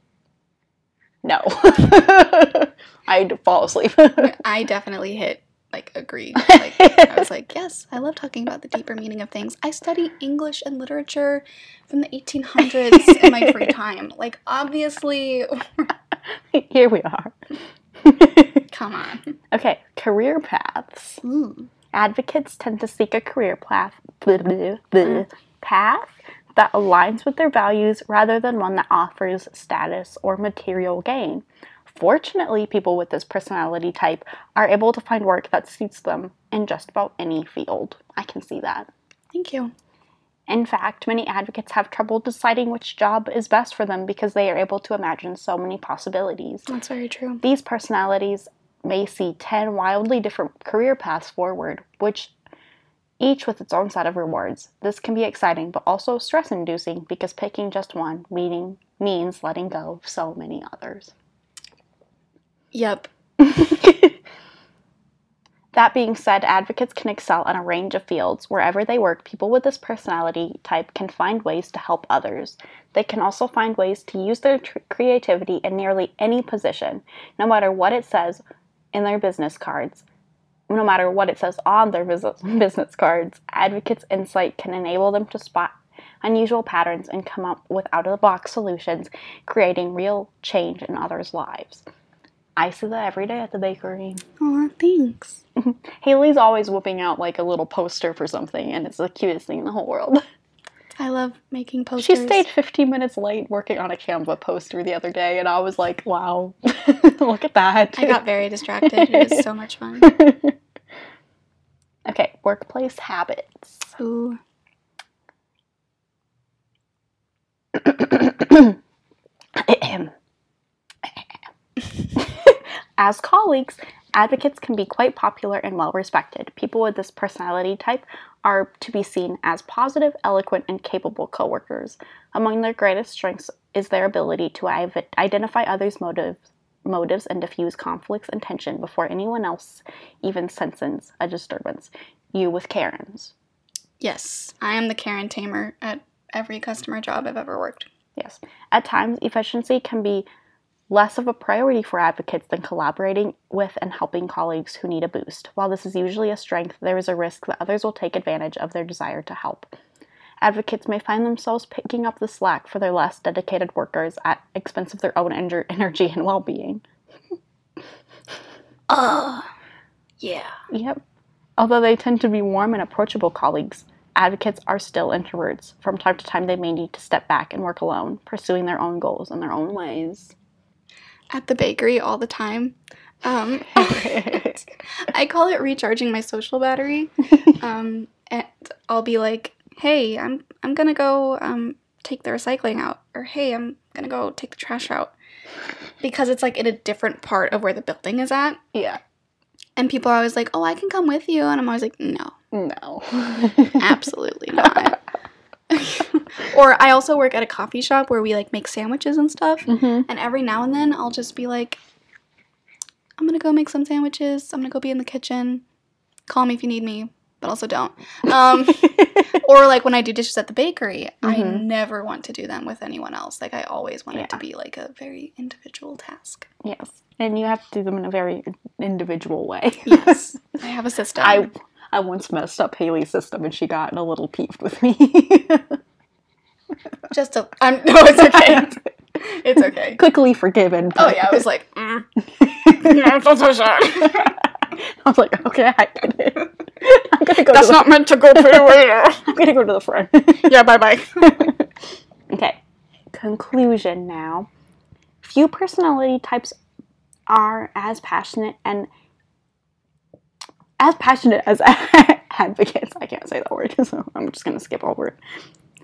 no. I'd fall asleep. I definitely hit like agree. Like I was like, yes, I love talking about the deeper meaning of things. I study English and literature from the 1800s in my free time. Like obviously, Here we are. come on. okay, career paths. Ooh. Advocates tend to seek a career path mm. path that aligns with their values rather than one that offers status or material gain. Fortunately, people with this personality type are able to find work that suits them in just about any field. I can see that. Thank you. In fact, many advocates have trouble deciding which job is best for them because they are able to imagine so many possibilities. That's very true. These personalities may see 10 wildly different career paths forward, which each with its own set of rewards. This can be exciting but also stress inducing because picking just one meaning means letting go of so many others. Yep. That being said, advocates can excel in a range of fields. Wherever they work, people with this personality type can find ways to help others. They can also find ways to use their tr- creativity in nearly any position, no matter what it says in their business cards. No matter what it says on their business business cards, advocates' insight can enable them to spot unusual patterns and come up with out of the box solutions, creating real change in others' lives. I see that every day at the bakery. Aw, thanks. Haley's always whipping out like a little poster for something, and it's the cutest thing in the whole world. I love making posters. She stayed 15 minutes late working on a Canva poster the other day, and I was like, wow, look at that. I got very distracted. It was so much fun. okay, workplace habits. Ooh. As colleagues, advocates can be quite popular and well respected. People with this personality type are to be seen as positive, eloquent, and capable coworkers. Among their greatest strengths is their ability to identify others' motives, motives and diffuse conflicts and tension before anyone else even senses a disturbance. You with Karens. Yes, I am the Karen Tamer at every customer job I've ever worked. Yes. At times, efficiency can be less of a priority for advocates than collaborating with and helping colleagues who need a boost. While this is usually a strength, there is a risk that others will take advantage of their desire to help. Advocates may find themselves picking up the slack for their less dedicated workers at expense of their own ener- energy and well being. Ugh. Yeah. Yep. Although they tend to be warm and approachable colleagues, advocates are still introverts. From time to time, they may need to step back and work alone, pursuing their own goals in their own ways. At the bakery all the time. Um, I call it recharging my social battery. Um, and I'll be like, "Hey, I'm I'm gonna go um, take the recycling out," or "Hey, I'm gonna go take the trash out," because it's like in a different part of where the building is at. yeah. And people are always like, "Oh, I can come with you," and I'm always like, "No, No. absolutely not." or I also work at a coffee shop where we like make sandwiches and stuff. hmm And every now and then I'll just be like, I'm gonna go make some sandwiches. I'm gonna go be in the kitchen. Call me if you need me, but also don't. Um, or like when I do dishes at the bakery, I Mhm. never want to do them with anyone else. Like I always want it to be like a very individual task. Yes. And you have to do them in a very individual way. Yes, I have a system. I I once messed up Haley's system and she got a little peeved with me. just a. I'm no, it's okay. It's okay. Quickly forgiven. Oh yeah, I was like, mm. No, that's so sad. I was like, okay, I get it. I'm gonna go That's to the, not meant to go pretty later. I'm gonna go to the front. yeah, bye bye. Okay. Conclusion now. Few personality types are as passionate and as passionate as advocates. I can't say that word, so I'm just gonna skip over it.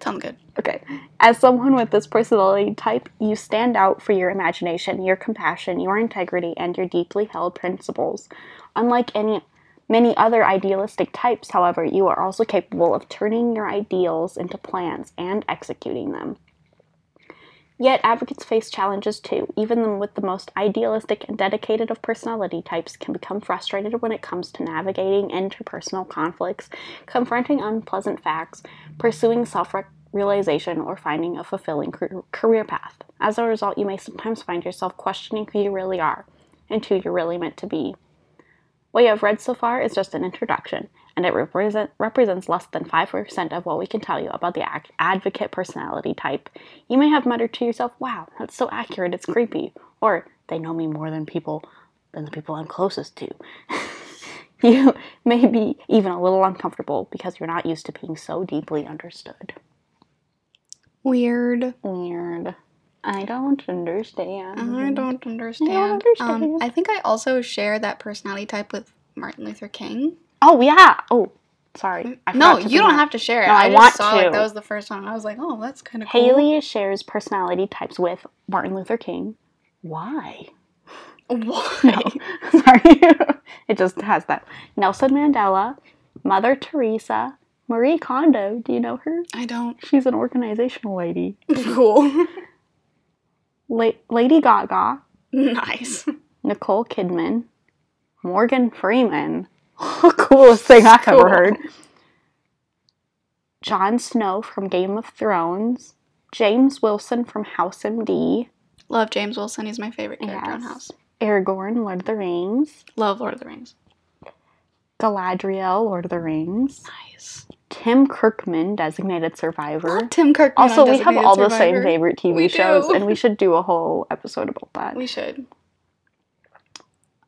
Sounds good. Okay. As someone with this personality type, you stand out for your imagination, your compassion, your integrity, and your deeply held principles. Unlike any many other idealistic types, however, you are also capable of turning your ideals into plans and executing them. Yet advocates face challenges too. Even them with the most idealistic and dedicated of personality types can become frustrated when it comes to navigating interpersonal conflicts, confronting unpleasant facts, pursuing self realization, or finding a fulfilling career path. As a result, you may sometimes find yourself questioning who you really are and who you're really meant to be. What you have read so far is just an introduction, and it represent, represents less than 5% of what we can tell you about the advocate personality type. You may have muttered to yourself, wow, that's so accurate, it's creepy. Or, they know me more than people than the people I'm closest to. you may be even a little uncomfortable because you're not used to being so deeply understood. Weird. Weird. I don't understand. I don't understand. understand. Um, I think I also share that personality type with Martin Luther King. Oh yeah. Oh, sorry. I No, you don't bring have to share it. No, I I, just want saw to. like that was the first one. I was like, oh, that's kind of cool. Haley shares personality types with Martin Luther King. Why? Why? No, sorry. it just has that. Nelson Mandela, Mother Teresa, Marie Kondo. Do you know her? I don't. She's an organizational lady. cool. La- Lady Gaga, nice. Nicole Kidman, Morgan Freeman. Coolest thing I've ever heard. Jon Snow from Game of Thrones, James Wilson from House MD, Love James Wilson. He's my favorite character on Yes. House. Aragorn, Lord of the Rings, Love Lord of the Rings. Galadriel, Lord of the Rings, Nice. Tim Kirkman, designated survivor. Love Tim Kirkman. on Also, we have all the same favorite TV We shows, do. and we should do a whole episode about that. We should.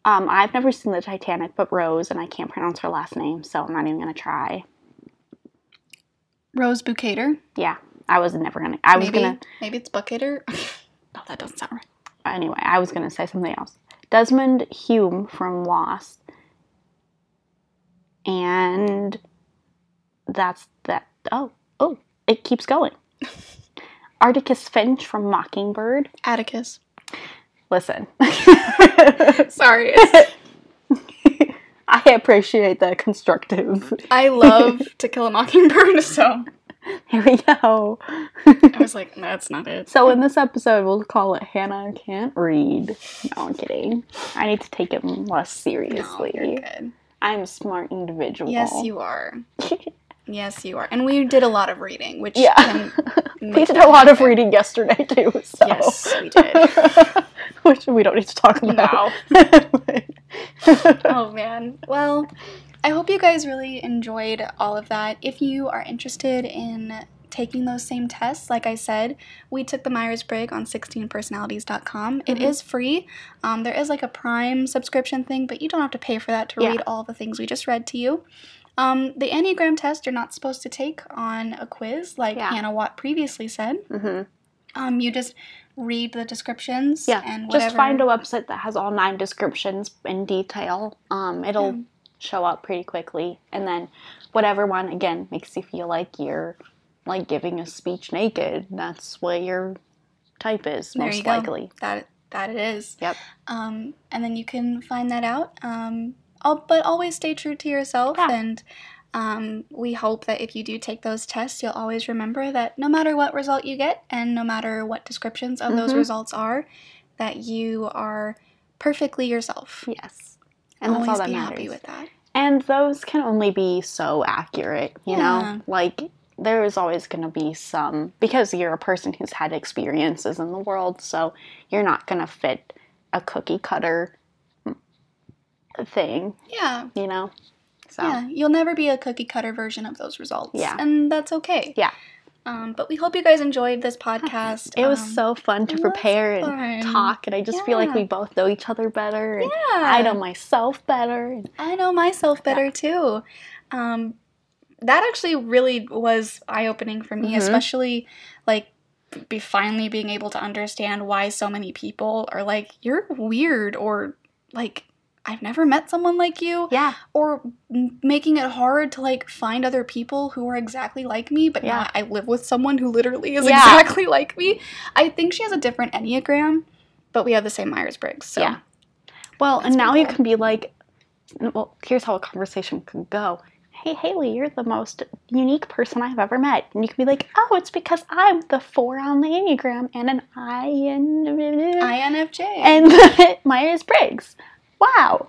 Um, I've never seen the Titanic, but Rose, and I can't pronounce her last name, so I'm not even gonna try. Rose Bukater. Yeah, I was never gonna. I was gonna. Maybe it's Bukater. no, that doesn't sound right. Anyway, I was gonna say something else. Desmond Hume from Lost, and that's that. Oh, oh, it keeps going. Articus Finch from Mockingbird. Atticus. Listen, Sorry. I appreciate the constructive. I love To Kill a Mockingbird, so Here we go. I was like, that's not it. So in this episode, we'll call it Hannah Can't Read. No, I'm kidding. I need to take it less No, seriously. you're good. I'm a smart individual. Yes, you are. Yes, you are. And we did a lot of reading, which Yeah. can we did a lot of reading yesterday too. So. Yes, we did. Which we don't need to talk about. Oh man. Well, I hope you guys really enjoyed all of that. If you are interested in taking those same tests, like I said, we took the Myers Briggs on 16personalities.com. It Mhm. is free. Um, there is like a Prime subscription thing, but you don't have to pay for that to Yeah. read all the things we just read to you. Um, the Enneagram test you're not supposed to take on a quiz, like Yeah. Hannah Watt previously said. hmm Um, you just read the descriptions Yeah, and whatever. just find a website that has all nine descriptions in detail. Um, it'll Yeah. show up pretty quickly, and then whatever one again makes you feel like you're like giving a speech naked. That's what your type is There most likely. that that it is. Yep. Um, and then you can find that out. Um, but always stay true to yourself. Yeah. And um, we hope that if you do take those tests, you'll always remember that no matter what result you get, and no matter what descriptions of those Mhm. results are, that you are perfectly yourself. Yes, and that's always all that be matters. happy with that. And those can only be so accurate, you Yeah. know? Like, there is always going to be some, because you're a person who's had experiences in the world, so you're not going to fit a cookie cutter thing, Yeah. you know? So, Yeah, you'll never be a cookie cutter version of those results. Yeah. And that's okay. Yeah. Um, but we hope you guys enjoyed this podcast. it was Um, so fun to was prepare and talk, and I just feel like we both know each other better, and Yeah. I know myself better. I know myself better too. Um, that actually really was eye opening for me, Mhm. especially like be finally being able to understand why so many people are like, you're weird, or like, I've never met someone like you, yeah, or m- making it hard to like find other people who are exactly like me, but Yeah. I live with someone who literally is Yeah. exactly like me. I think she has a different Enneagram, but we have the same Myers Briggs. So. Yeah. Well, That's and now pretty you can be like, well, here's how a conversation could go. Hey, Haley, you're the most unique person I've ever met. And you can be like, oh, it's because I'm the four on the Enneagram and an I and, INFJ. and Myers Briggs. Wow.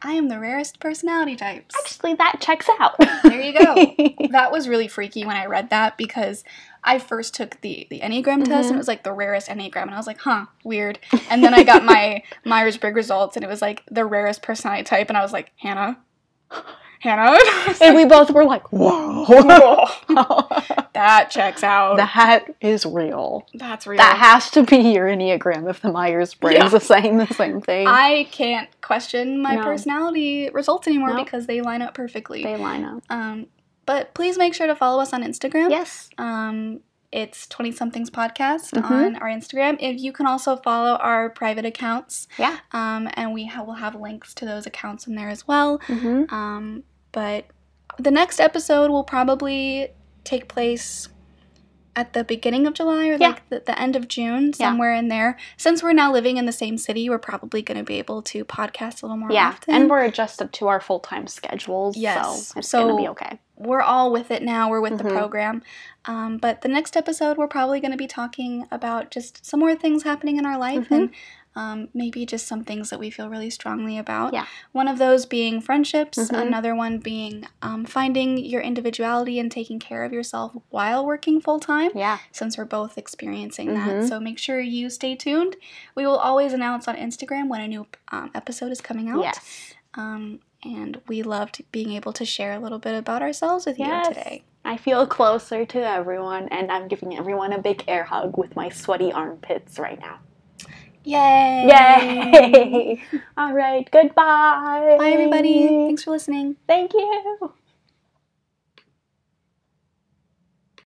I am the rarest personality types. Actually, that checks out. There you go. that was really freaky when I read that because I first took the the Enneagram test Mhm. and it was like the rarest Enneagram and I was like, huh, weird. And then I got my Myers Briggs results and it was like the rarest personality type and I was like, Hannah, Hannah. and we both were like, whoa. that checks out. that is real. That's real. That has to be your Enneagram if the Myers Briggs Yeah. is saying the same thing. I can't question my No. personality results anymore No. because they line up perfectly. they line up. Um, but please make sure to follow us on Instagram. Yes. Um, it's 20 somethings podcast Mhm. on our Instagram. If you can also follow our private accounts, Yeah. um, and we ha- will have links to those accounts in there as well. hmm Um, but the next episode will probably take place at the beginning of July or Yeah. like the, the end of June, Yeah. somewhere in there. Since we're now living in the same city, we're probably going to be able to podcast a little more Yeah, often. and we're adjusted to our full time schedules, Yes, so it's so- gonna be okay. we're all with it now. We're with the Mhm. program. Um, but the next episode, we're probably going to be talking about just some more things happening in our life Mhm. and um, maybe just some things that we feel really strongly about. Yeah. One of those being friendships, Mhm. another one being um, finding your individuality and taking care of yourself while working full time, Yeah, since we're both experiencing Mhm. that. So make sure you stay tuned. We will always announce on Instagram when a new um, episode is coming out. yes, Um, and we loved being able to share a little bit about ourselves with Yes. you today. I feel closer to everyone, and I'm giving everyone a big air hug with my sweaty armpits right now. Yay! Yay! All right, goodbye. Bye, everybody. Thanks for listening. Thank you.